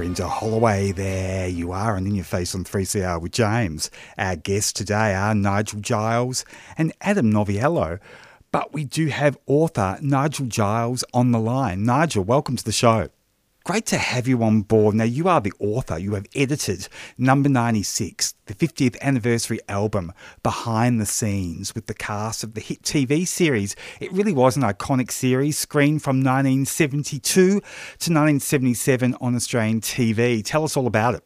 Brenda Holloway, there you are, and in your face on 3CR with James. Our guests today are Nigel Giles and Adam Noviello. But we do have author Nigel Giles on the line. Nigel, welcome to the show. Great to have you on board. Now, you are the author. You have edited number 96, the 50th anniversary album, Behind the Scenes, with the cast of the hit TV series. It really was an iconic series, screened from 1972 to 1977 on Australian TV. Tell us all about it.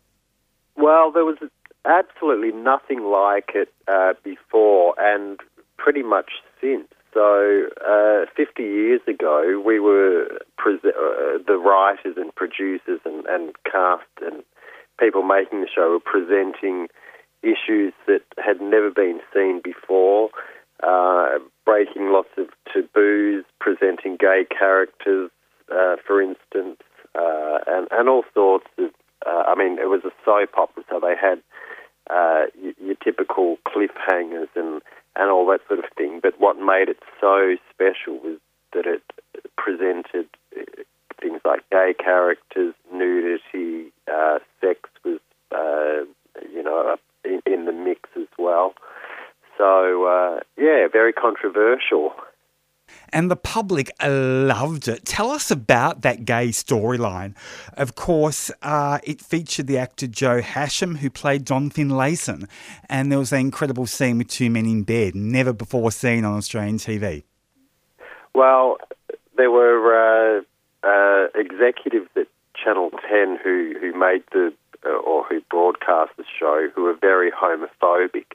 Well, there was absolutely nothing like it uh, before and pretty much since. So, uh, 50 years ago, we were prese- uh, the writers and producers and, and cast and people making the show were presenting issues that had never been seen before, uh, breaking lots of taboos, presenting gay characters, uh, for instance, uh, and, and all sorts of. Uh, I mean, it was a soap opera, so they had uh, your, typical cliffhangers and, and all that sort of thing. But what made it so special was that it presented uh, things like gay characters, nudity, uh, sex was, uh, you know, in, in the mix as well. So, uh, yeah, very controversial. And the public loved it. Tell us about that gay storyline. Of course, uh, it featured the actor Joe Hasham, who played Don Finlayson, and there was an incredible scene with two men in bed, never before seen on Australian TV. Well, there were uh, uh, executives at Channel 10 who, who made the uh, or who broadcast the show who were very homophobic.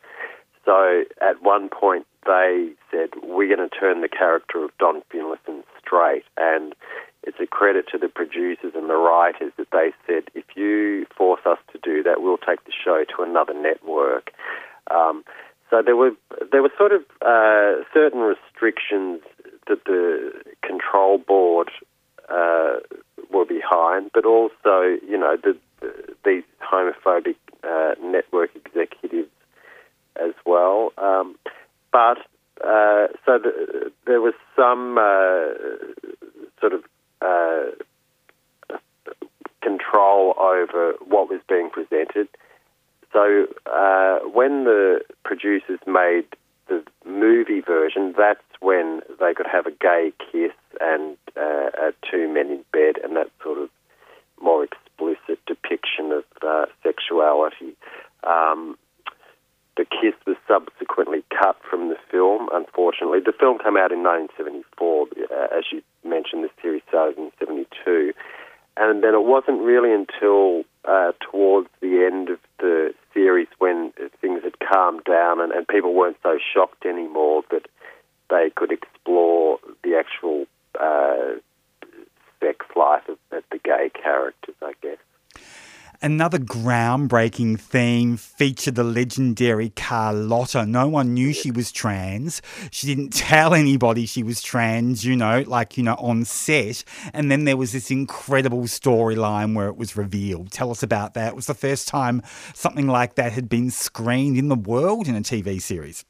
So at one point they said, We're going to turn the character of Don Finlayson straight. And it's a credit to the producers and the writers that they said, If you force us to do that, we'll take the show to another network. Um, so there were there were sort of uh, certain restrictions that the control board uh, were behind, but also you know the, the, these homophobic uh, network executives as well. Um, but uh, so the, there was some uh, sort of uh, control over what was being presented. So uh, when the producers made the movie version, that's when they could have a gay kiss and uh, two men in bed, and that sort of more explicit depiction of uh, sexuality. Um, the kiss was subsequently cut from the film, unfortunately. The film came out in 1974. Uh, as you mentioned, the series started in 72. And then it wasn't really until uh, towards the end of the series when things had calmed down and, and people weren't so shocked anymore that they could explore the actual uh, sex life of, of the gay characters, I guess. Another groundbreaking theme featured the legendary Carlotta. No one knew she was trans. She didn't tell anybody she was trans, you know, like, you know, on set. And then there was this incredible storyline where it was revealed. Tell us about that. It was the first time something like that had been screened in the world in a TV series.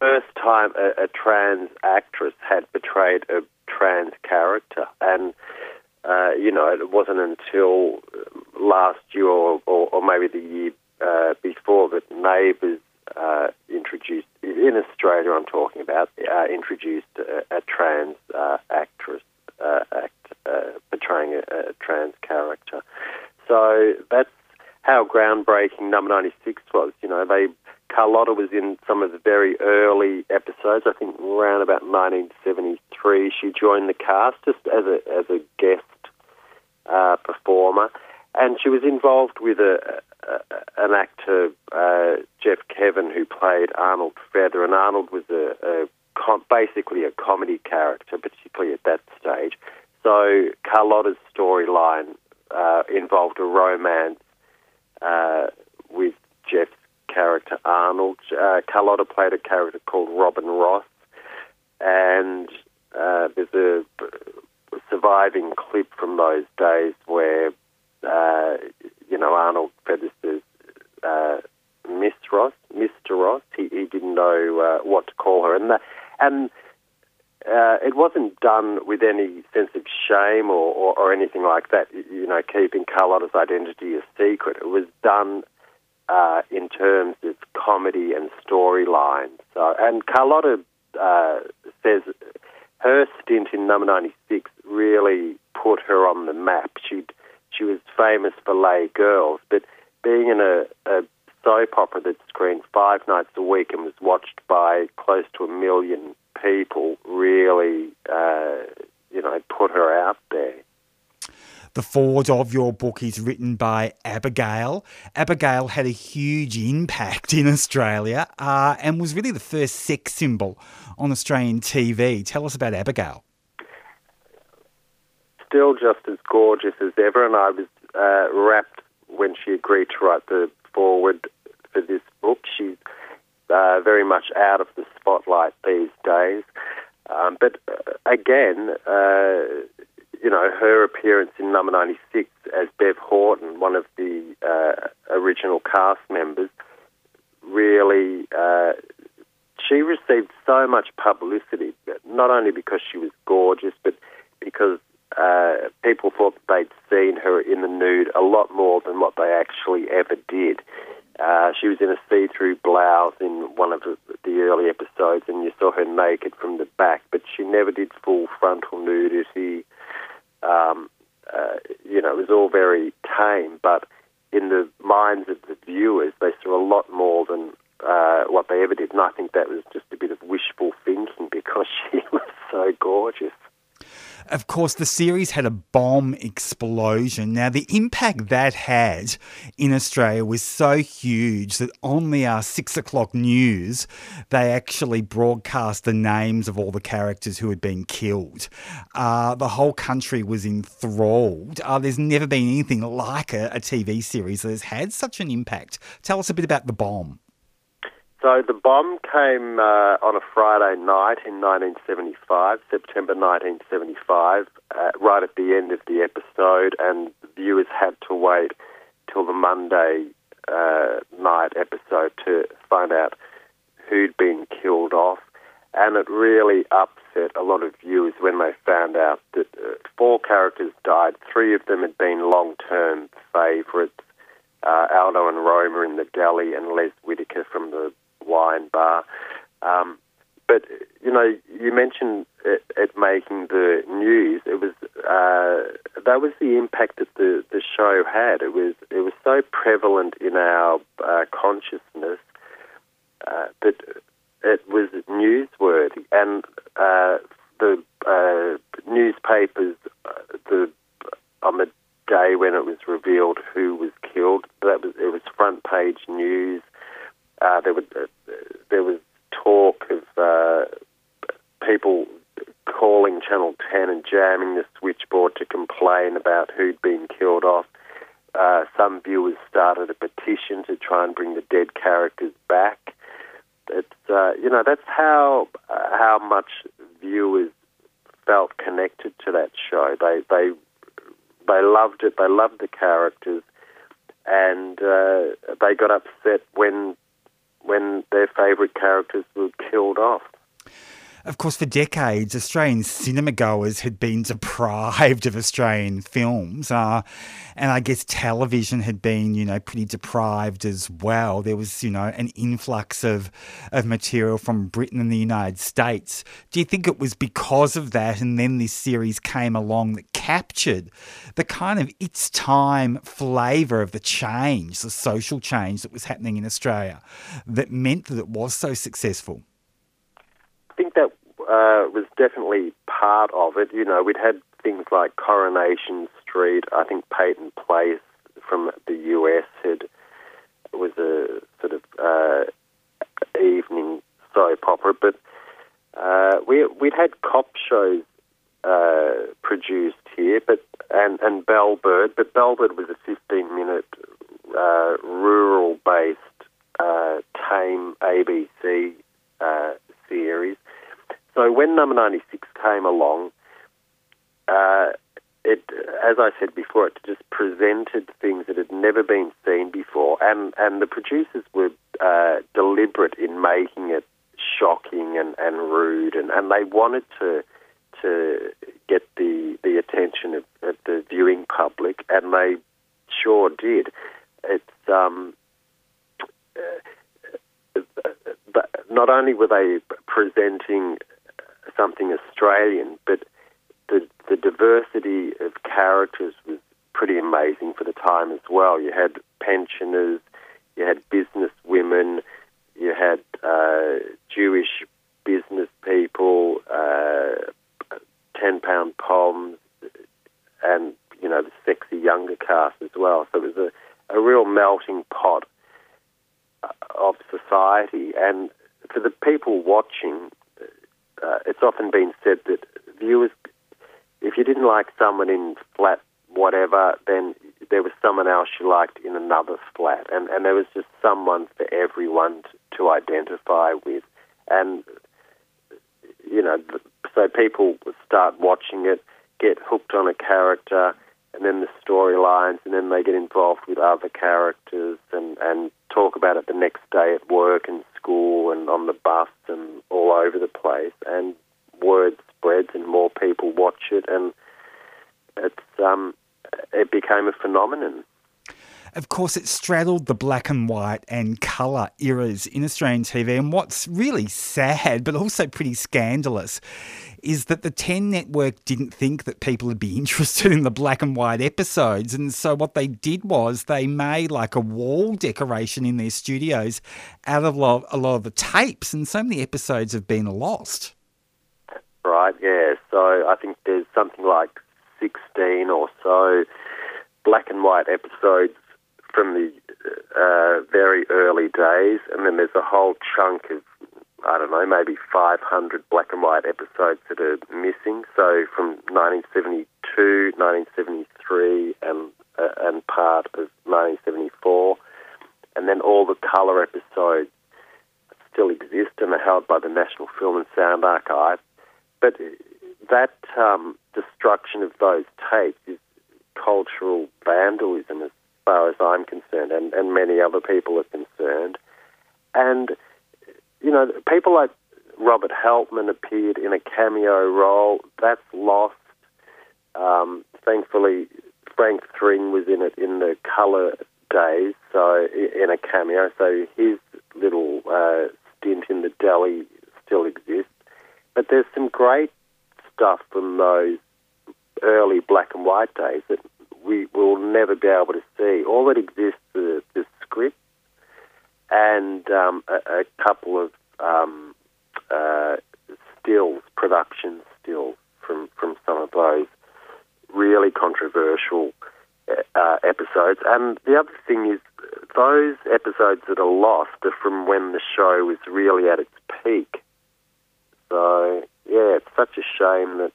First time a, a trans actress had portrayed a trans character. And uh, you know, it wasn't until last year or, or, or maybe the year uh, before that Neighbours uh, introduced, in Australia I'm talking about, uh, introduced a, a trans uh, actress act, portraying a, a, trans character. So that's how groundbreaking Number 96 was. You know, they Carlotta was in some of the very early episodes. I think around about 1973, she joined the cast just as a as a guest uh, performer, and she was involved with a, a an actor, uh, Jeff Kevin, who played Arnold Feather, and Arnold was a, a com- basically a comedy character, particularly at that stage. So Carlotta's storyline uh, involved a romance uh, with Jeff's character Arnold. Uh, Carlotta played a character called Robin Ross, and uh, there's a surviving clip from those days where uh, you know Arnold Feather says, uh, Ross. Mr. Ross. He, he didn't know uh, what to call her, and that, and uh, it wasn't done with any sense of shame or, or, or anything like that. You know, keeping Carlotta's identity a secret. It was done uh, in terms of comedy and storyline. So, and Carlotta uh, says her stint in Number 96 really put her on the map. She she was famous for Les Girls, but being in a, a soap opera that screened five nights a week and was watched by close to a million people really, uh, you know, put her out there. The foreword of your book is written by Abigail. Abigail had a huge impact in Australia uh, and was really the first sex symbol on Australian TV. Tell us about Abigail. Still just as gorgeous as ever, and I was uh, rapt when she agreed to write the foreword for this book. She's uh, very much out of the spotlight these days. Um, but uh, again, uh, you know, her appearance in number 96 as Bev Houghton, one of the uh, original cast members, really, uh, she received so much publicity, not only because she was gorgeous, but because uh, people thought they'd seen her in the nude a lot more than what they actually ever did. Uh, she was in a see-through blouse in one of the, the early episodes, and you saw her naked from the back, but she never did full frontal nudity um, uh, you know, it was all very tame, but in the minds of the viewers, they saw a lot more than uh, what they ever did. And I think that was just a bit of wishful thinking because she was so gorgeous. Of course, the series had a bomb explosion. Now, the impact that had in Australia was so huge that on the uh, six o'clock news, they actually broadcast the names of all the characters who had been killed. Uh, the whole country was enthralled. Uh, there's never been anything like a, a TV series that has had such an impact. Tell us a bit about the bomb. So the bomb came uh, on a Friday night in 1975, September 1975, uh, right at the end of the episode, and viewers had to wait till the Monday uh, night episode to find out who'd been killed off. And it really upset a lot of viewers when they found out that uh, four characters died. Three of them had been long-term favourites. Uh, Aldo and Roma in the galley and Les Whitaker from the wine bar. Um, but you know, you mentioned it, it, making the news. It was uh, that was the impact that the, the show had. It was it was so prevalent in our uh, consciousness uh, that it was newsworthy, and uh, the uh, newspapers uh, the on the day when it was revealed who was killed, that was it was front page news. Uh, there, was, uh, there was talk of uh, people calling Channel 10 and jamming the switchboard to complain about who'd been killed off. Uh, some viewers started a petition to try and bring the dead characters back. It's uh, you know that's how how much viewers felt connected to that show. They they they loved it. They loved the characters, and uh, they got upset when when their favourite characters were killed off. Of course, for decades, Australian cinema goers had been deprived of Australian films, uh, and I guess television had been, you know, pretty deprived as well. There was, you know, an influx of of material from Britain and the United States. Do you think it was because of that, and then this series came along that captured the kind of its time flavour of the change, the social change that was happening in Australia, that meant that it was so successful? I think that uh, was definitely part of it. You know, we'd had things like Coronation Street. I think Peyton Place from the US had was a sort of uh, evening soap opera, but uh, we we'd had cop shows uh, produced here, but and and Bellbird, but Bellbird was a 15 minute uh, rural based uh, tame ABC uh, series. So when number 96 came along, uh, it, as I said before, it just presented things that had never been seen before, and, and the producers were uh, deliberate in making it shocking and, and rude, and, and they wanted to to get the the attention of, of the viewing public, and they sure did. It's um, uh, not only were they presenting something Australian, but the the diversity of characters was pretty amazing for the time as well. You had pensioners, you had business women, you had uh, Jewish business people, uh, ten pound poms, and you know the sexy younger cast as well. So it was a, a real melting pot uh, of society, and for the people watching, uh, it's often been said that viewers, if you didn't like someone in flat whatever, then there was someone else you liked in another flat, and and there was just someone for everyone to, to identify with, and you know, so people start watching it, get hooked on a character, and then the storylines, and then they get involved with other characters and, and talk about it the next day at work and school and on the bus and all over the place. And word spreads, and more people watch it, and it's um, it became a phenomenon. Of course, it straddled the black and white and colour eras in Australian TV. And what's really sad, but also pretty scandalous, is that the 10 network didn't think that people would be interested in the black and white episodes. And so what they did was they made like a wall decoration in their studios out of a lot, a lot of the tapes. And so many episodes have been lost. Right, yeah. So I think there's something like 16 or so black and white episodes from the uh, very early days, and then there's a whole chunk of I don't know, maybe 500 black and white episodes that are missing. So from 1972, 1973, and uh, and part of 1974, and then all the colour episodes still exist and are held by the National Film and Sound Archive. But that um, destruction of those tapes is cultural vandalism as far as I'm concerned, and, and many other people are concerned. And, you know, people like Robert Helpmann appeared in a cameo role. That's lost. Um, thankfully, Frank Thring was in it in the colour days, so in a cameo. So his little uh, stint in the deli still exists. But there's some great stuff from those early black and white days that we will never be able to see. All that exists is the script and um, a, a, couple of um, uh, stills, production stills from, from some of those really controversial uh, episodes. And the other thing is, those episodes that are lost are from when the show was really at its peak. So yeah, it's such a shame that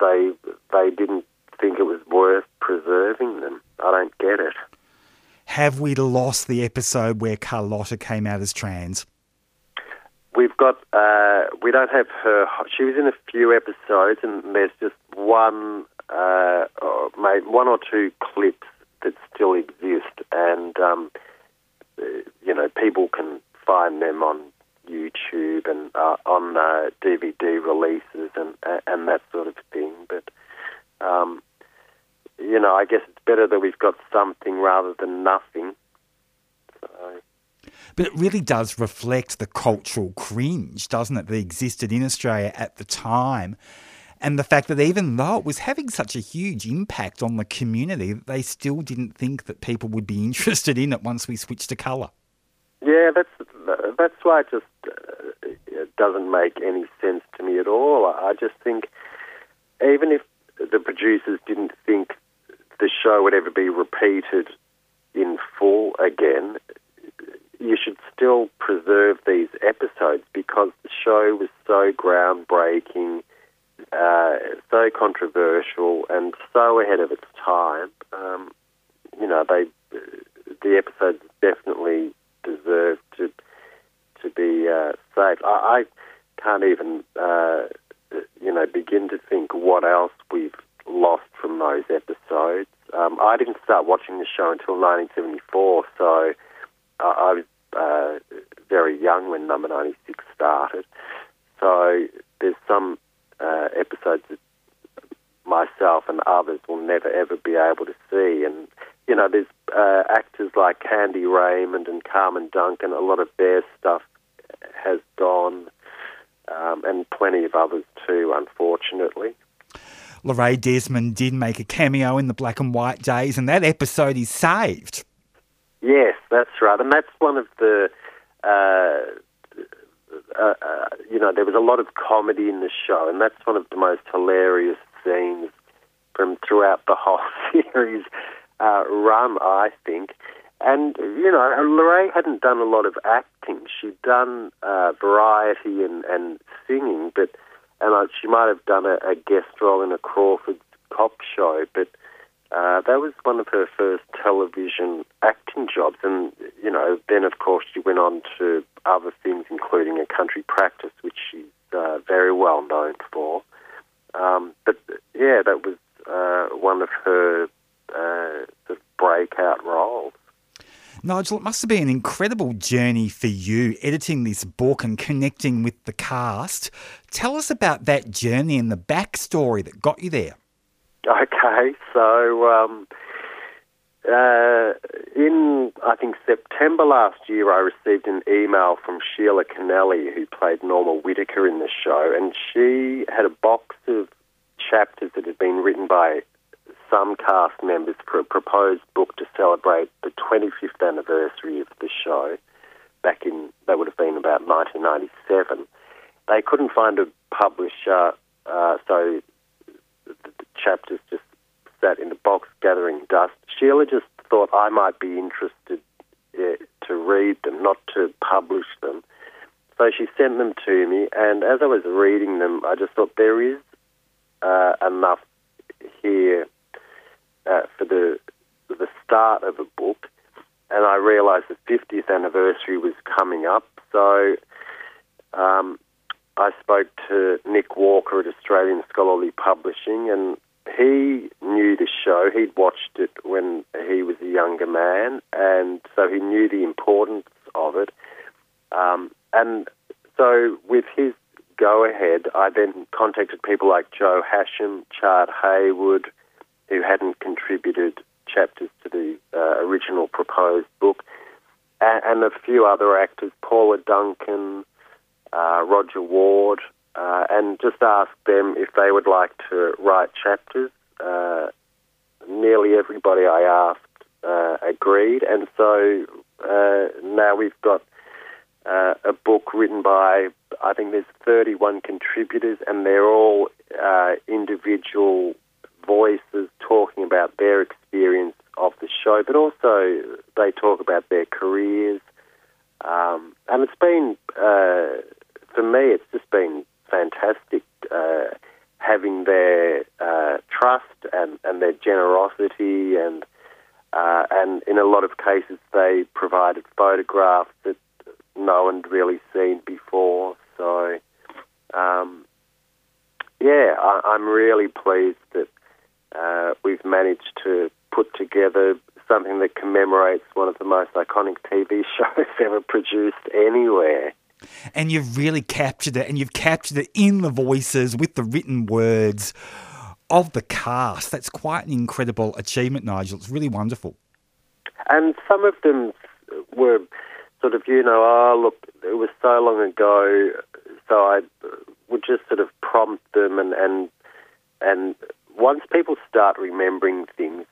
they they didn't think it was worth preserving them. I don't get it. Have we lost the episode where Carlotta came out as trans? We've got, uh, we don't have her. She was in a few episodes, and there's just one, uh, or maybe one or two clips that still exist, and um, uh, you know people can find them on YouTube and uh, on uh, DVD releases and and that sort of thing. But um, you know, I guess it's better that we've got something rather than nothing. So. But it really does reflect the cultural cringe, doesn't it, that existed in Australia at the time. And the fact that even though it was having such a huge impact on the community, they still didn't think that people would be interested in it once we switched to colour. Yeah, that's that's why it just uh, it doesn't make any sense to me at all. I just think even if the producers didn't think the show would ever be repeated in full again, you should still preserve these episodes because the show was so groundbreaking, uh, so controversial, and so ahead of its time. Um, you know, they the episodes definitely deserve to to be uh, saved. I, I can't even uh, you know begin to think what else we've lost from those episodes. Um, I didn't start watching the show until 1974, so I, I was uh, very young when Number 96 started. So there's some uh, episodes that myself and others will never ever be able to see. And, you know, there's uh, actors like Candy Raymond and Carmen Duncan, a lot of their stuff has gone, um, and plenty of others too, unfortunately. Lorraine Desmond did make a cameo in the black and white days, and that episode is saved. Yes, that's right, and that's one of the. Uh, uh, uh, you know, there was a lot of comedy in the show, and that's one of the most hilarious scenes from throughout the whole series uh, run, I think. And, you know, Lorraine hadn't done a lot of acting. She'd done uh, variety and, and singing, but and uh, she might have done a, a guest role in a Crawford cop show, but uh, that was one of her first television acting jobs. And, you know, then, of course, she went on to other things, including A Country Practice, which she's uh, very well known for. Um, but, yeah, that was uh, one of her uh, breakout roles. Nigel, it must have been an incredible journey for you editing this book and connecting with the cast. Tell us about that journey and the backstory that got you there. Okay, so um, uh, in I think September last year, I received an email from Sheila Kennelly, who played Norma Whitaker in the show, and she had a box of chapters that had been written by some cast members for a proposed book to celebrate the 25th anniversary of the show. Back in that would have been about 1997. They couldn't find a publisher, uh, so the, the chapters just sat in the box gathering dust. Sheila just thought I might be interested uh, to read them, not to publish them. So she sent them to me, and as I was reading them, I just thought there is uh, enough here uh, for the the start of a book, and I realised the 50th anniversary was coming up. So um, I spoke to Nick Walker at Australian Scholarly Publishing, and he knew the show. He'd watched it when he was a younger man, and so he knew the importance of it. Um, and so, with his go ahead, I then contacted people like Joe Hasham, Chard Hayward, who hadn't contributed chapters to the uh, original proposed book, and, and, a few other actors, Paula Duncan, uh, Roger Ward, uh, and just asked them if they would like to write chapters. Uh, nearly everybody I asked uh, agreed, and so uh, now we've got a book written by I think there's 31 contributors, and they're all individual voices talking about their experience of the show, but also they talk about their careers. Um, and it's been, uh, for me, it's just been fantastic uh, having their uh, trust and, and their generosity, and uh, and in a lot of cases they provided photographs that no one really seen before. So, um, yeah, I, I'm really pleased that uh, we've managed to put together something that commemorates one of the most iconic TV shows ever produced anywhere. And you've really captured it, and you've captured it in the voices with the written words of the cast. That's quite an incredible achievement, Nigel. It's really wonderful. And some of them were sort of, you know, oh, look, it was so long ago, so I would just sort of prompt them and, and, and once people start remembering things,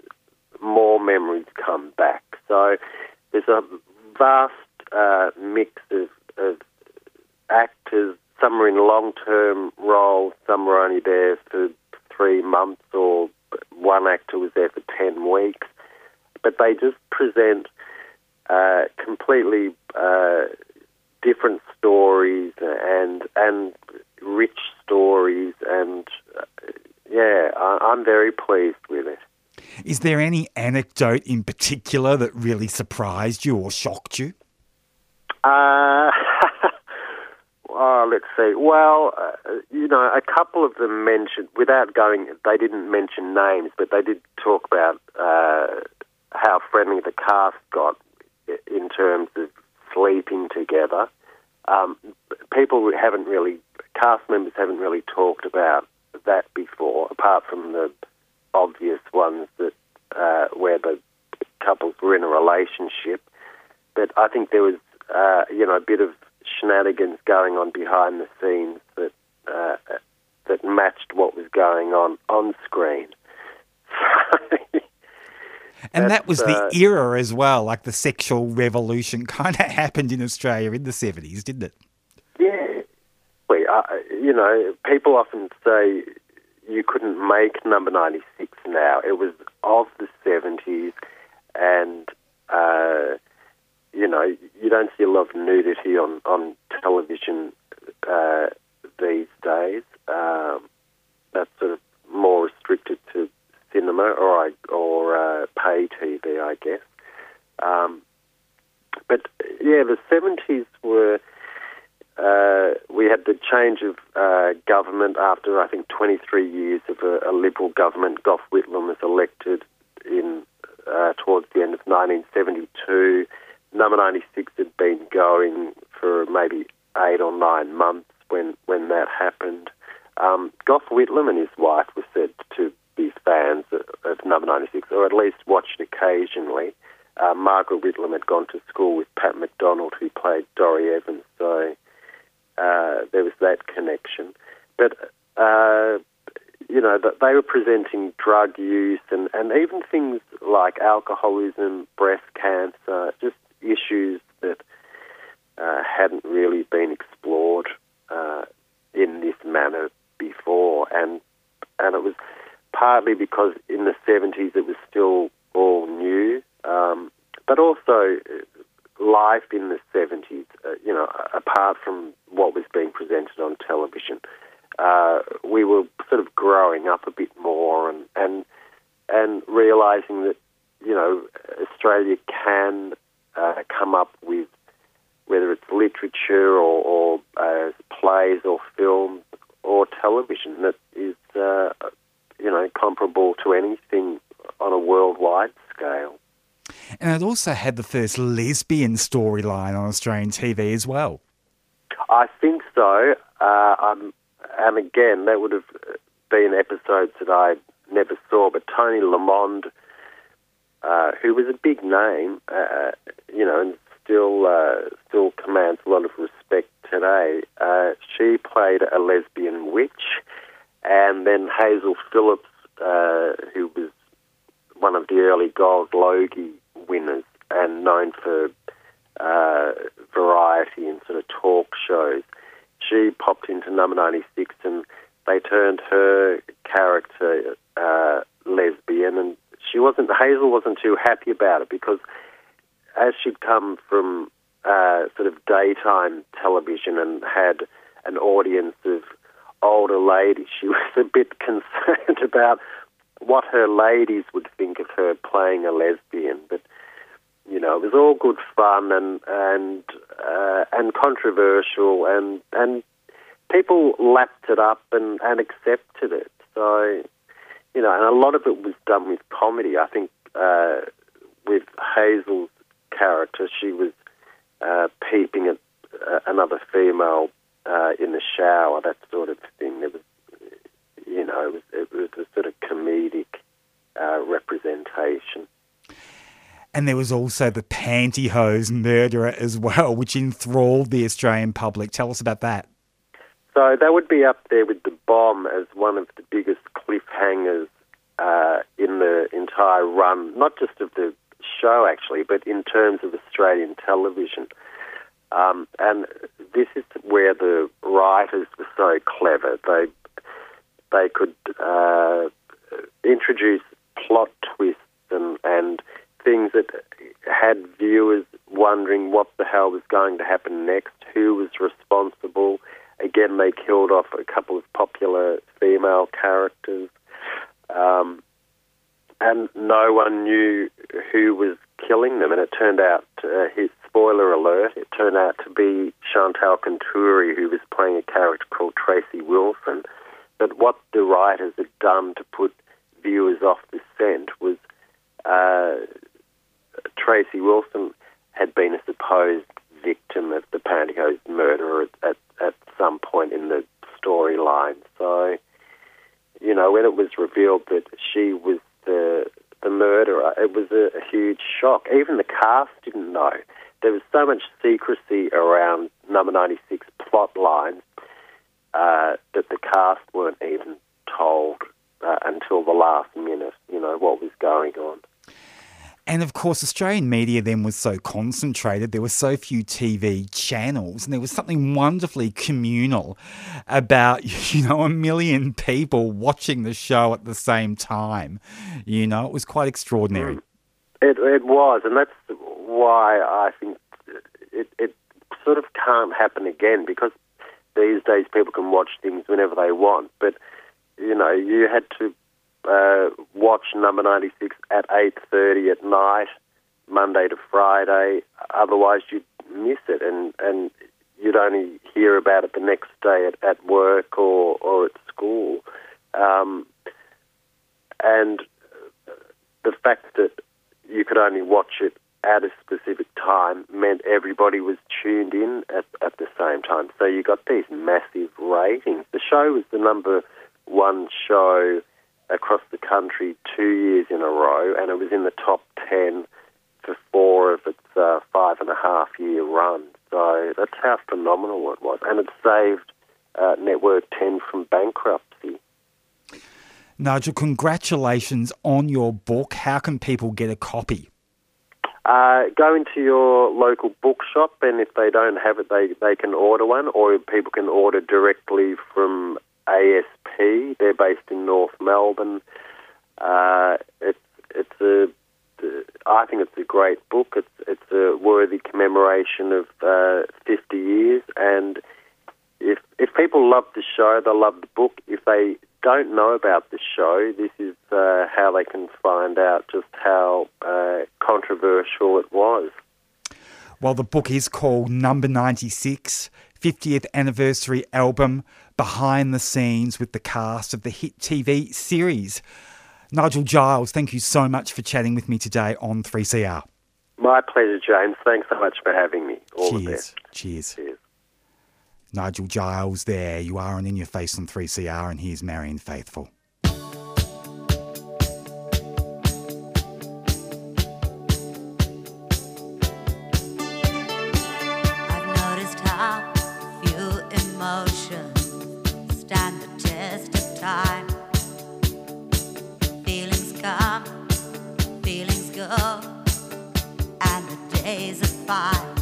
more memories come back. So there's a vast uh, mix of, of actors. Some are in long-term roles. Some were only there for three months, or one actor was there for ten weeks. But they just present uh, completely uh, different stories and and rich stories and yeah, I, am very pleased with it. Is there any anecdote in particular that really surprised you or shocked you? Uh, oh, let's see. Well, uh, you know, a couple of them mentioned, without going, they didn't mention names, but they did talk about uh, how friendly the cast got in terms of sleeping together. Um, people haven't really, cast members haven't really talked about that before, apart from the obvious ones that uh, where the couples were in a relationship. But I think there was, uh, you know, a bit of shenanigans going on behind the scenes that uh, that matched what was going on on screen. And that was the uh, era as well, like the sexual revolution kind of happened in Australia in the 70s, didn't it? You know, people often say you couldn't make number 96 now. It was of the 70s, and, uh, you know, you don't see a lot of nudity on, on television uh, these days. Um, that's sort of more restricted to cinema or, or uh, pay TV, I guess. Um, but, yeah, the 70s were uh, we had the change of uh, government after I think 23 years of a, a Liberal government. Gough Whitlam was elected in uh, towards the end of 1972. Number 96 had been going for maybe eight or nine months when when that happened. Um, Gough Whitlam and his wife were said to be fans of, of Number 96, or at least watched occasionally. Uh, Margaret Whitlam had gone to school with Pat McDonald, who played Dorrie Evans, so uh, there was that connection. But, uh, you know, they were presenting drug use and, and even things like alcoholism, breast cancer, just issues that uh, hadn't really been explored uh, in this manner before. And, and it was partly because in the 70s it was still all new, um, but also life in the 70s, uh, you know, apart from what was being presented on television, uh, we were sort of growing up a bit more and, and, and realizing that, you know, Australia can uh, come up with, whether it's literature or, or uh, plays or films or television, that is, uh, you know, comparable to anything on a worldwide scale. And it also had the first lesbian storyline on Australian TV as well. I think so. Uh, um, and again, that would have been episodes that I never saw. But Toni Lamond, uh, who was a big name, uh, you know, and still uh, still commands a lot of respect today. Uh, she played a lesbian witch, and then Hazel Phillips, uh, who was one of the early Gold Logie winners and known for uh, variety and sort of talk shows. She popped into number 96 and they turned her character uh, lesbian and she wasn't, Hazel wasn't too happy about it because as she'd come from uh, sort of daytime television and had an audience of older ladies, she was a bit concerned about what her ladies would think of her playing a lesbian. But you know, it was all good fun and and uh, and controversial, and and people lapped it up and, and accepted it. So, you know, and a lot of it was done with comedy. I think uh, with Hazel's character, she was uh, peeping at uh, another female uh, in the shower, that sort of thing. There was, you know, it was, it was a sort of comedic uh, representation. And there was also the pantyhose murderer as well, which enthralled the Australian public. Tell us about that. So that would be up there with the bomb as one of the biggest cliffhangers uh, in the entire run, not just of the show actually, but in terms of Australian television. Um, and this is where the writers were so clever. They they could uh, introduce plot twists and, and things that had viewers wondering what the hell was going to happen next, who was responsible. Again, they killed off a couple of popular female characters. Um, and no one knew who was killing them. And it turned out, uh, his spoiler alert, it turned out to be Chantal Contouri, who was playing a character called Tracy Wilson. But what the writers had done to put viewers off the scent was uh, Tracy Wilson had been a supposed victim of the pantyhose murder at, at, at some point in the storyline. So, you know, when it was revealed that she was the the murderer, it was a, a huge shock. Even the cast didn't know. There was so much secrecy around Number 96 plot lines uh, that the cast weren't even told uh, until the last minute, you know, what was going on. And of course, Australian media then was so concentrated. There were so few TV channels, and there was something wonderfully communal about, you know, a million people watching the show at the same time. You know, it was quite extraordinary. It, it was, and that's why I think it, it sort of can't happen again because these days people can watch things whenever they want. But, you know, you had to uh, watch number 96 at 8.30 at night, Monday to Friday. Otherwise, you'd miss it and, and you'd only hear about it the next day at, at work or, or at school. Um, and the fact that you could only watch it at a specific time meant everybody was tuned in at, at the same time. So you got these massive ratings. The show was the number one show across the country two years in a row, and it was in the top 10 for four of its uh, five and a half year run. So that's how phenomenal it was. And it saved uh, Network 10 from bankruptcy. Nigel, congratulations on your book. How can people get a copy? Uh, go into your local bookshop, and if they don't have it, they, they can order one, or people can order directly from ASP. They're based in North Melbourne. Uh, it's it's a I think it's a great book. It's it's a worthy commemoration of uh, 50 years, and if if people love the show, they love the book. If they don't know about the show, this is uh, how they can find out just how uh, controversial it was. Well, the book is called Number 96 50th Anniversary Album Behind the Scenes with the cast of the hit TV series. Nigel Giles, thank you so much for chatting with me today on 3CR. My pleasure, James. Thanks so much for having me. All Cheers. the best. Cheers. Cheers. Nigel Giles, there you are, and in your face on 3CR, and here's Marianne Faithfull. Go, and the days are fine.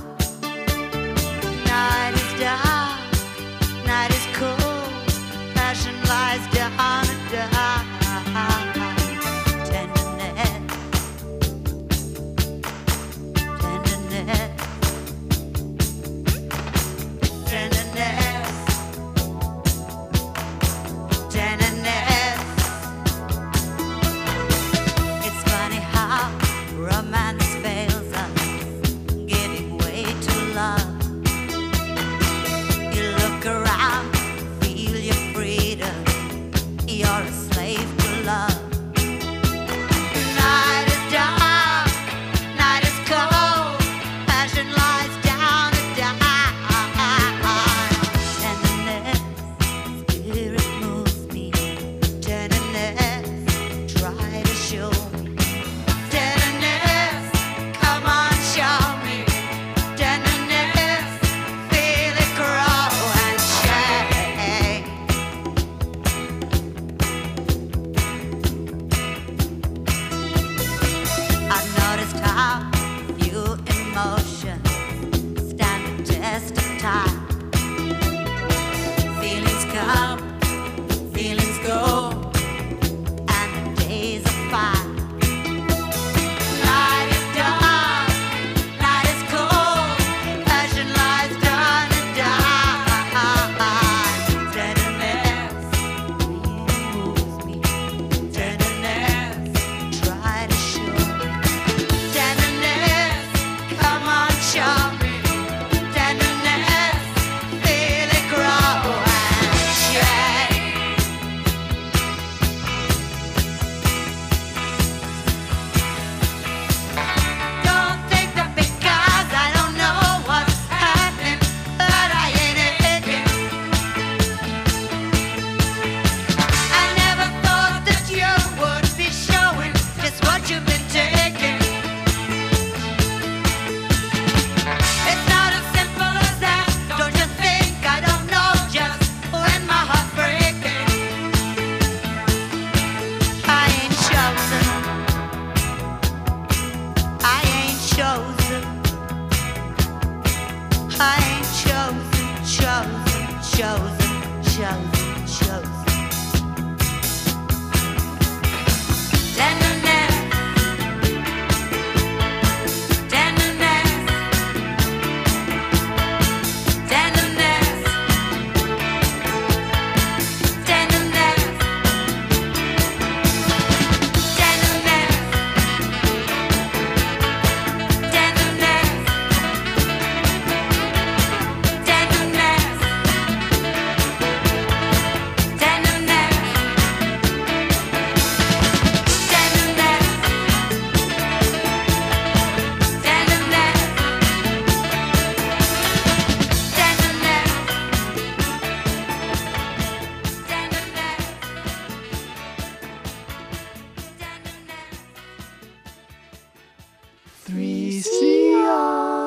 3CR.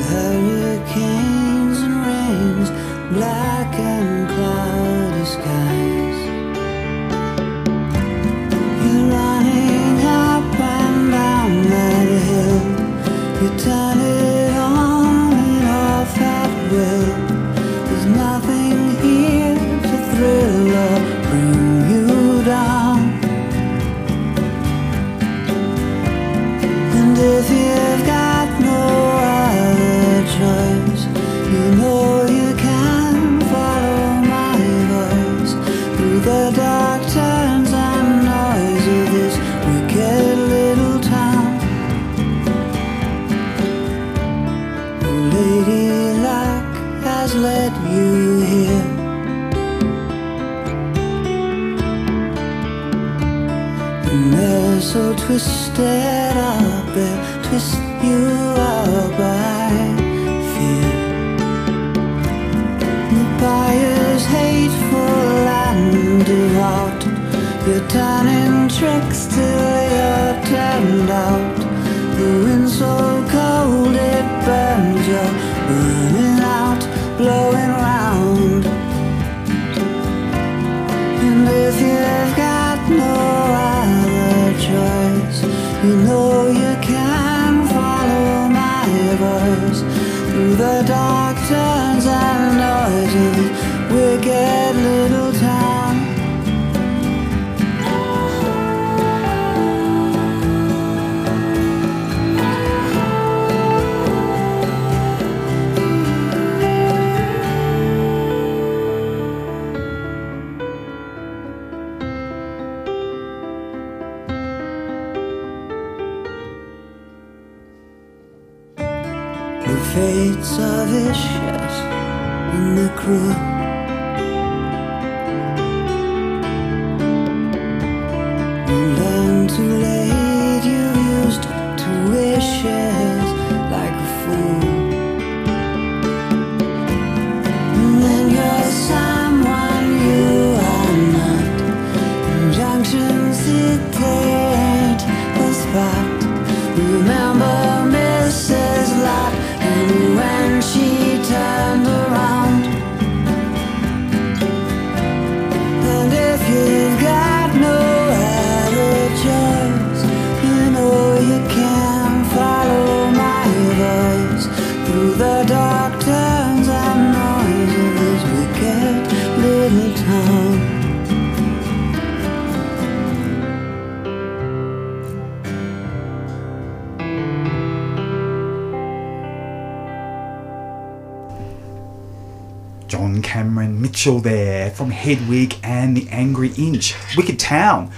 Hurricanes and rains You're turning vicious and the cruel. Mitchell there from Hedwig and the Angry Inch, Wicked Town.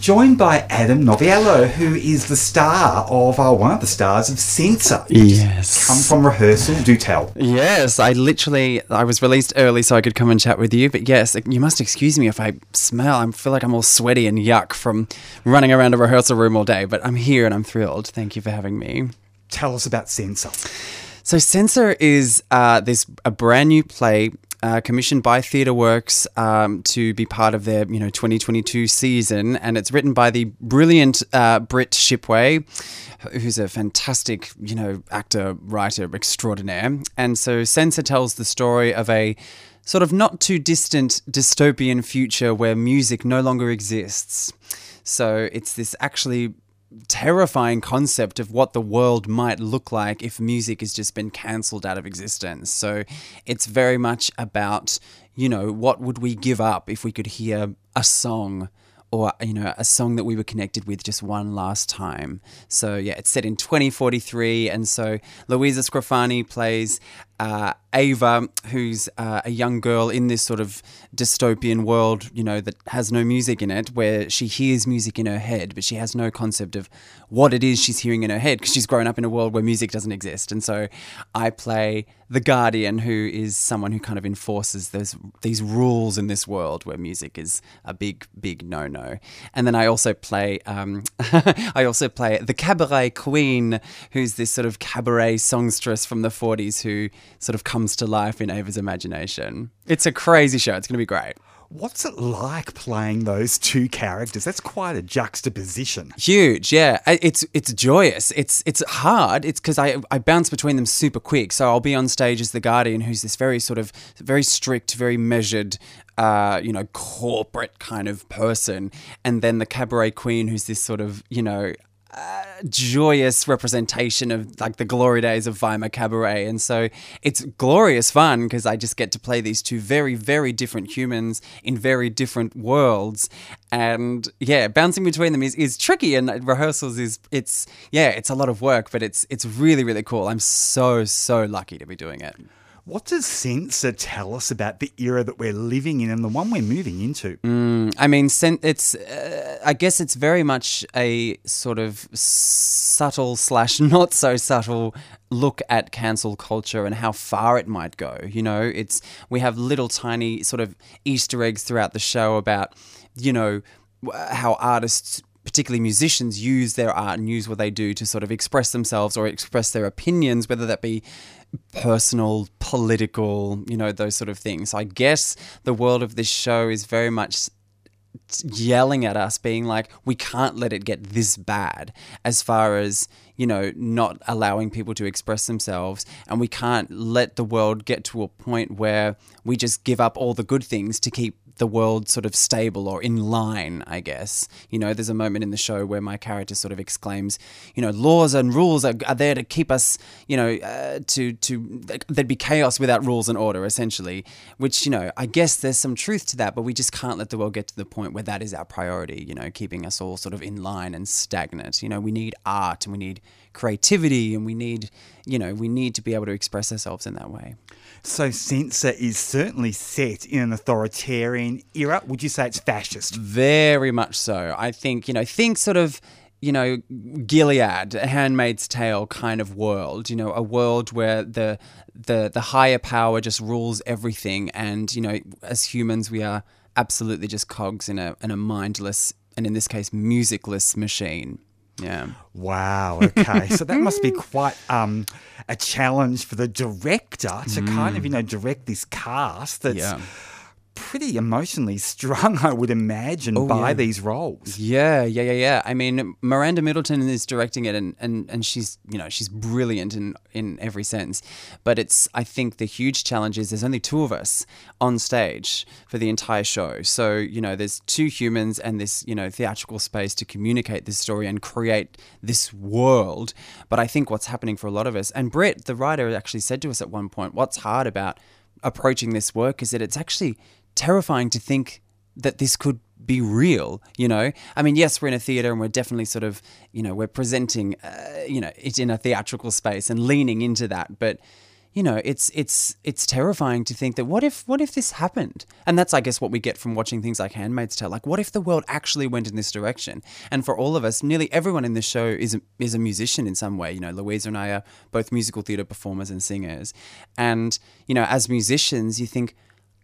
Joined by Adam Noviello, who is the star of, uh, one of the stars of Senser. Yes. Come from rehearsal, do tell. Yes, I literally I was released early so I could come and chat with you. But yes, you must excuse me if I smell. I feel like I'm all sweaty and yuck from running around a rehearsal room all day. But I'm here and I'm thrilled. Thank you for having me. Tell us about Senser. So Senser is uh, this a brand new play uh, commissioned by TheatreWorks um, to be part of their you know 2022 season, and it's written by the brilliant uh, Britt Shipway, who's a fantastic you know actor writer extraordinaire. And so Senser tells the story of a sort of not too distant dystopian future where music no longer exists. So it's this actually terrifying concept of what the world might look like if music has just been cancelled out of existence. So it's very much about, you know, what would we give up if we could hear a song or, you know, a song that we were connected with just one last time. So yeah, it's set in 2043. And so Louisa Scrofani plays uh, Ava, who's uh, a young girl in this sort of dystopian world, you know, that has no music in it, where she hears music in her head, but she has no concept of what it is she's hearing in her head because she's grown up in a world where music doesn't exist. And so I play the guardian, who is someone who kind of enforces those these rules in this world where music is a big, big no-no. And then I also play, um, I also play the cabaret queen, who's this sort of cabaret songstress from the 40s who sort of comes to life in Ava's imagination. It's a crazy show. It's going to be great. What's it like playing those two characters? That's quite a juxtaposition. Huge, yeah. It's it's joyous. It's it's hard. It's because I I bounce between them super quick. So I'll be on stage as the guardian, who's this very sort of very strict, very measured, uh, you know, corporate kind of person, and then the cabaret queen, who's this sort of you know joyous representation of like the glory days of Weimar Cabaret. And so it's glorious fun because I just get to play these two very, very different humans in very different worlds. And yeah, bouncing between them is, is tricky and rehearsals is, it's, yeah, it's a lot of work, but it's, it's really, really cool. I'm so, so lucky to be doing it. What does Senser tell us about the era that we're living in and the one we're moving into? I mean, it's. Uh, I guess it's very much a sort of subtle slash not so subtle look at cancel culture and how far it might go. You know, it's we have little tiny sort of Easter eggs throughout the show about, you know, how artists. Particularly musicians use their art and use what they do to sort of express themselves or express their opinions, whether that be personal, political, you know, those sort of things. I guess the world of this show is very much yelling at us being like we can't let it get this bad as far as you know not allowing people to express themselves and we can't let the world get to a point where we just give up all the good things to keep the world sort of stable or in line i guess. You know there's a moment in the show where my character sort of exclaims you know laws and rules are, are there to keep us you know uh, to to there'd be chaos without rules and order essentially which you know i guess there's some truth to that but we just can't let the world get to the point where that is our priority you know keeping us all sort of in line and stagnant. You know we need art and we need creativity and we need you know we need to be able to express ourselves in that way So, Senser is certainly set in an authoritarian era. Would you say it's fascist? Very much so. I think, you know, think sort of, you know, Gilead, a Handmaid's Tale kind of world, you know, a world where the the the higher power just rules everything and, you know, as humans we are absolutely just cogs in a in a mindless and in this case musicless machine. Yeah. Wow. Okay. so that must be quite um, a challenge for the director to kind of, you know, direct this cast that's Yeah. Pretty emotionally strung, I would imagine, oh, by yeah. these roles. Yeah, yeah, yeah, yeah. I mean, Miranda Middleton is directing it, and, and, and she's you know she's brilliant in in every sense. But it's I think the huge challenge is there's only two of us on stage for the entire show. So you know there's two humans and this you know theatrical space to communicate this story and create this world. But I think what's happening for a lot of us, and Britt, the writer, actually said to us at one point, what's hard about approaching this work is that it's actually terrifying to think that this could be real you know? I mean yes we're in a theater and we're definitely sort of you know we're presenting uh, you know it in a theatrical space and leaning into that. But you know it's it's it's terrifying to think that what if what if this happened? And that's i guess what we get from watching things like handmaid's tale. Like what if the world actually went in this direction? And for all of us nearly everyone in this show is a, is a musician in some way. You know louisa and i are both musical theater performers and singers. And you know as musicians you think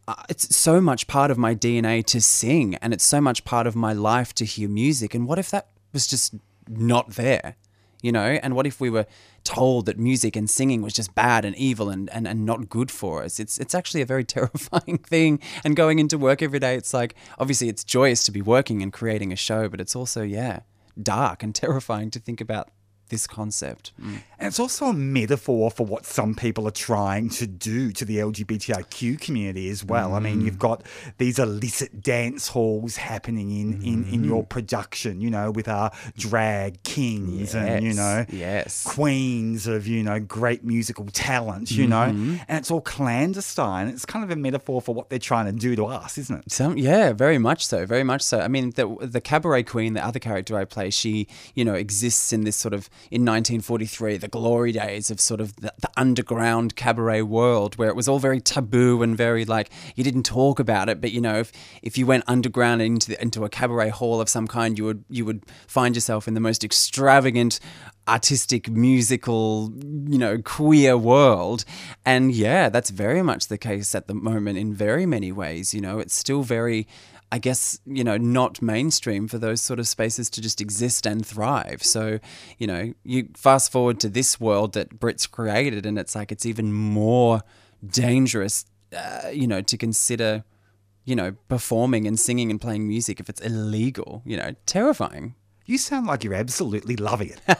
Uh, it's so much part of my DNA to sing, and it's so much part of my life to hear music. And what if that was just not there? You know, and what if we were told that music and singing was just bad and evil and, and, and not good for us? It's it's actually a very terrifying thing. And going into work every day, it's like obviously it's joyous to be working and creating a show, but it's also, yeah, dark and terrifying to think about this concept. Mm. And it's also a metaphor for what some people are trying to do to the LGBTIQ community as well. I mean, you've mm. got these illicit dance halls happening in, in, in your mm. production, you know, with our drag kings and, you know, yes. queens of, you know, great musical talent, you know, mm-hmm. and it's all clandestine. It's kind of a metaphor for what they're trying to do to us, isn't it? Some, yeah, very much so, very much so. I mean, the the cabaret queen, the other character I play, she, you know, exists in this sort of in 1943, the glory days of sort of the, the underground cabaret world, where it was all very taboo and very like you didn't talk about it. But you know, if if you went underground into the, into a cabaret hall of some kind, you would you would find yourself in the most extravagant artistic musical you know queer world and yeah that's very much the case at the moment in very many ways you know it's still very I guess, you know, not mainstream for those sort of spaces to just exist and thrive. So, you know, you fast forward to this world that Brit's created, and it's like it's even more dangerous, uh, you know, to consider, you know, performing and singing and playing music if it's illegal, you know, terrifying. You sound like you're absolutely loving it.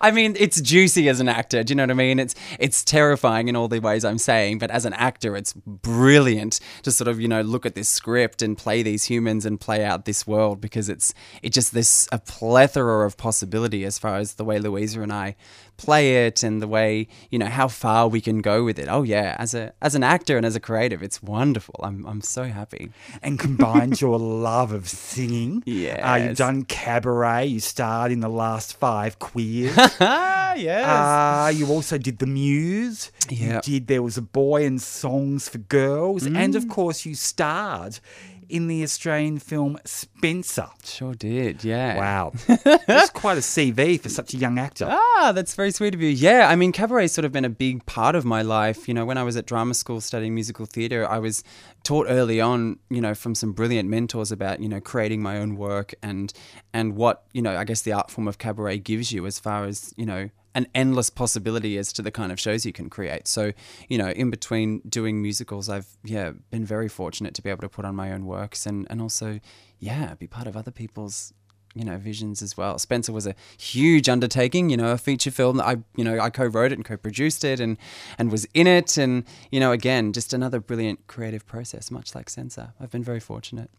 I mean, it's juicy as an actor. Do you know what I mean? It's it's terrifying in all the ways I'm saying, but as an actor, it's brilliant to sort of you know look at this script and play these humans and play out this world because it's it just this a plethora of possibility as far as the way Louisa and I play it and the way you know how far we can go with it. Oh yeah, as a as an actor and as a creative, it's wonderful. I'm I'm so happy. and combined your love of singing. Uh, Yes. you've done cabaret. You starred in the last five queers. Ah, yes. Uh, you also did The Muse. Yeah. You did There Was a Boy and Songs for Girls. And Mm. of course, you starred in the Australian film Spencer. sure did. Yeah. Wow. That's quite a CV for such a young actor. Ah, that's very sweet of you. Yeah, I mean, cabaret's sort of been a big part of my life. You know, when I was at drama school studying musical theatre, I was taught early on, you know, from some brilliant mentors about, you know, creating my own work and and what, you know, I guess the art form of cabaret gives you as far as, you know, an endless possibility as to the kind of shows you can create. So, you know, in between doing musicals, I've yeah been very fortunate to be able to put on my own works and and also yeah be part of other people's you know visions as well. Spencer was a huge undertaking, you know, a feature film that I you know I co-wrote it and co-produced it and and was in it and you know again just another brilliant creative process, much like Senser. I've been very fortunate.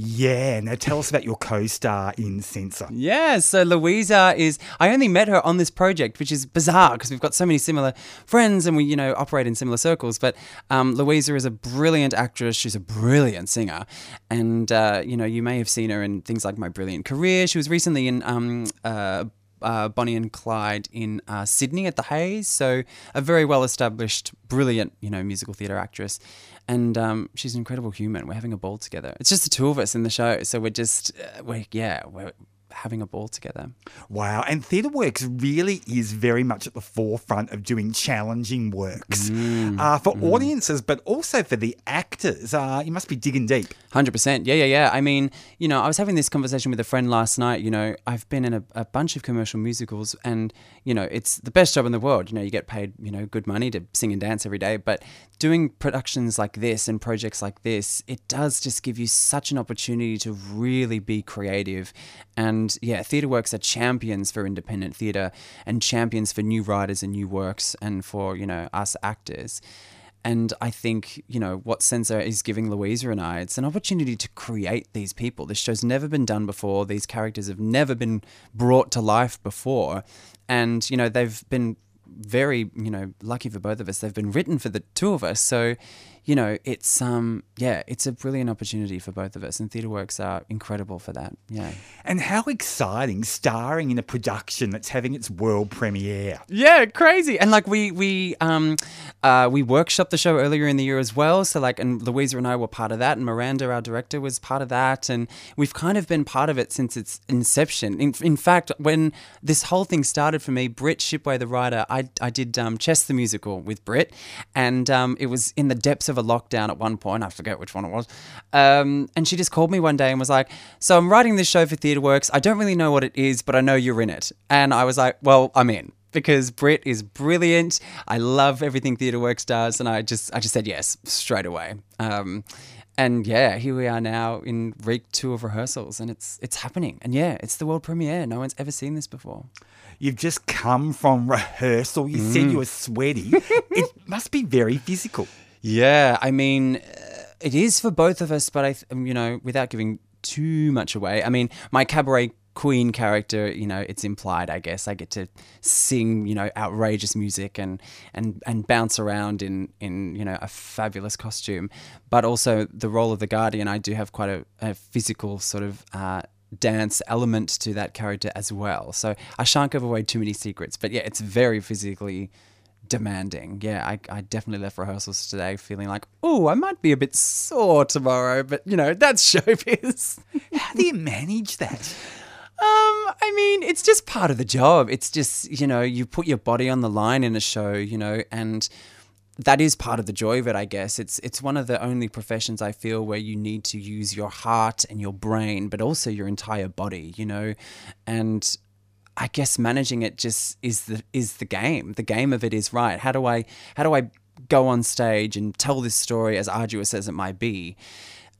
Yeah. Now tell us about your co star in Senser. Yeah, so Louisa is. I only met her on this project, which is bizarre because we've got so many similar friends and we, you know, operate in similar circles. But um, Louisa is a brilliant actress. She's a brilliant singer, and uh, you know, you may have seen her in things like My Brilliant Career. She was recently in. Um, uh, uh, Bonnie and Clyde in uh, Sydney at the Hayes, so a very well established, brilliant, you know, musical theatre actress, and um, she's an incredible human. We're having a ball together. It's just the two of us in the show, so we're just, uh, we're yeah, we're having a ball together. Wow. And TheatreWorks really is very much at the forefront of doing challenging works Mm, uh, for audiences, but also for the actors. Uh, you must be digging deep. Hundred percent. Yeah, yeah, yeah. I mean, you know, I was having this conversation with a friend last night. You know, I've been in a, a bunch of commercial musicals, and you know, it's the best job in the world. You know, you get paid, you know, good money to sing and dance every day. But doing productions like this and projects like this, it does just give you such an opportunity to really be creative. And yeah, theatre works are champions for independent theatre and champions for new writers and new works, and for you know us actors. And I think, you know, what Senser is giving Louisa and I, it's an opportunity to create these people. This show's never been done before. These characters have never been brought to life before. And, you know, they've been very, you know, lucky for both of us. They've been written for the two of us. So, you know, it's um yeah, it's a brilliant opportunity for both of us. And TheatreWorks are incredible for that. Yeah. And how exciting starring in a production that's having its world premiere. Yeah, crazy. And like we we um uh we workshopped the show earlier in the year as well. So like and Louisa and I were part of that and Miranda our director was part of that and we've kind of been part of it since its inception. In, in fact, when this whole thing started for me, Britt Shipway the writer, I I did um Chess the musical with Britt and um it was in the depths of a lockdown at one point. I forget which one it was. Um and she just called me one day and was like, "So I'm writing this show for TheatreWorks. I don't really know what it is, but I know you're in it." And I was like, "Well, I'm in." because Britt is brilliant. I love everything TheatreWorks does, and I just I just said yes straight away. Um, and yeah, here we are now in week two of rehearsals, and it's it's happening. And yeah, it's the world premiere. No one's ever seen this before. You've just come from rehearsal. You said you were sweaty. it must be very physical. Yeah, I mean, uh, it is for both of us, but I, you know, without giving too much away. I mean, my cabaret queen character, you know, it's implied, I guess. I get to sing, you know, outrageous music and and and bounce around in in you know a fabulous costume, but also the role of the guardian. I do have quite a, a physical sort of. Uh, dance element to that character as well so i shan't give away too many secrets but yeah it's very physically demanding. Yeah, I, I definitely left rehearsals today feeling like, oh, I might be a bit sore tomorrow, but you know, that's showbiz. How do you manage that? Um, I mean, it's just part of the job. It's just, you know, you put your body on the line in a show, you know, and that is part of the joy of it, I guess. It's it's one of the only professions I feel where you need to use your heart and your brain, but also your entire body, you know. And I guess managing it just is the is the game. The game of it is right. How do I how do I go on stage and tell this story as arduous as it might be,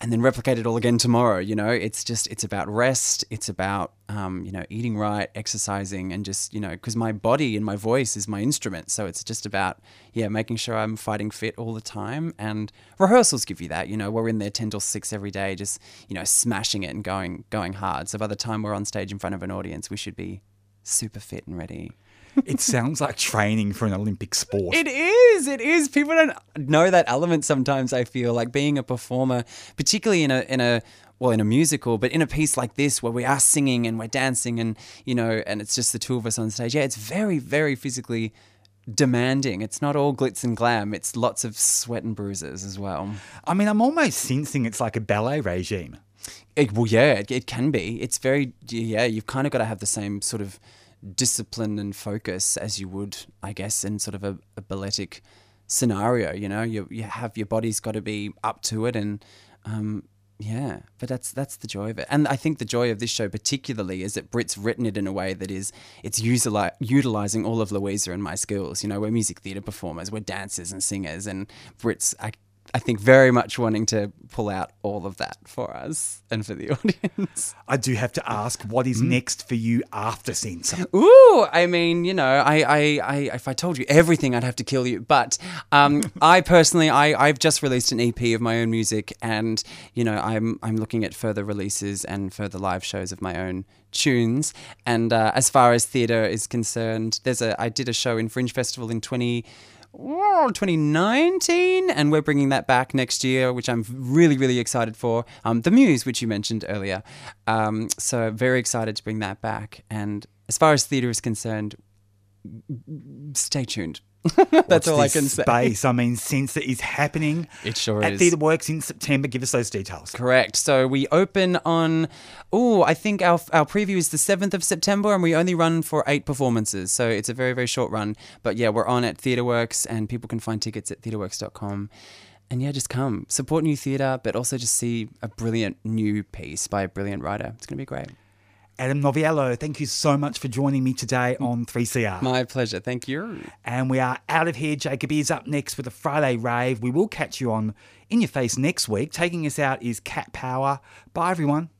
and then replicate it all again tomorrow? You know, it's just it's about rest. It's about um, you know eating right, exercising, and just you know because my body and my voice is my instrument. So it's just about yeah making sure I'm fighting fit all the time. And rehearsals give you that. You know, we're in there ten till six every day, just you know smashing it and going going hard. So by the time we're on stage in front of an audience, we should be super fit and ready. It sounds like training for an Olympic sport. It is. It is. People don't know that element sometimes. I feel like being a performer, particularly in a in a well in a musical, but in a piece like this where we are singing and we're dancing and you know, and it's just the two of us on stage. Yeah, it's very, very physically demanding. It's not all glitz and glam. It's lots of sweat and bruises as well. I mean, I'm almost sensing it's like a ballet regime. It, well, yeah, it, it can be. It's very, yeah, you've kind of got to have the same sort of discipline and focus as you would, I guess, in sort of a, a balletic scenario. You know, you, you have your body's got to be up to it, and um, yeah, but that's that's the joy of it. And I think the joy of this show, particularly, is that Brit's written it in a way that is it's usili- utilizing all of Louisa and my skills. You know, we're music theatre performers, we're dancers and singers, and Brit's. I, think very much wanting to pull out all of that for us and for the audience. I do have to ask, what is next for you after Senser? Ooh, I mean, you know, I, I, I, if I told you everything, I'd have to kill you. But um, I personally, I, I've just released an EP of my own music, and you know, I'm, I'm looking at further releases and further live shows of my own tunes. And uh, as far as theatre is concerned, there's a, I did a show in Fringe Festival in 20. oh, 2019, and we're bringing that back next year, which I'm really, really excited for. Um, the Muse, which you mentioned earlier. Um, so, very excited to bring that back. And as far as theatre is concerned, stay tuned. That's all I can say. Space. I mean, since it is happening. It sure at is. Theatre Works in September. Give us those details. Correct. So we open on, oh, I think our, our preview is the 7th of September and we only run for eight performances. So it's a very, very short run. But yeah, we're on at TheatreWorks and people can find tickets at theatreworks.com. And yeah, just come. Support new theatre, but also just see a brilliant new piece by a brilliant writer. It's going to be great. Adam Noviello, thank you so much for joining me today on 3CR. My pleasure. Thank you. And we are out of here. Jacob is up next with a Friday rave. We will catch you on In Your Face next week. Taking us out is Cat Power. Bye, everyone.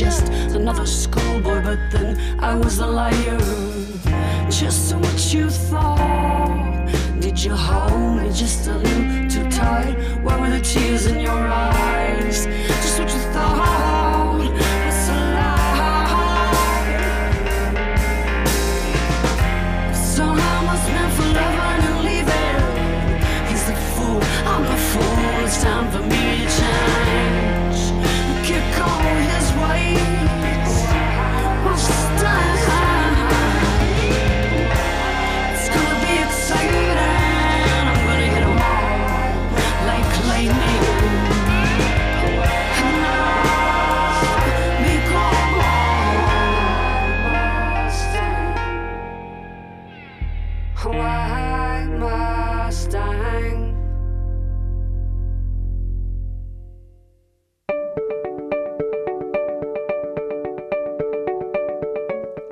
Just another schoolboy, but then I was a liar. Just so what you thought. Did you hold me just a little too tight? Where were the tears in your eyes?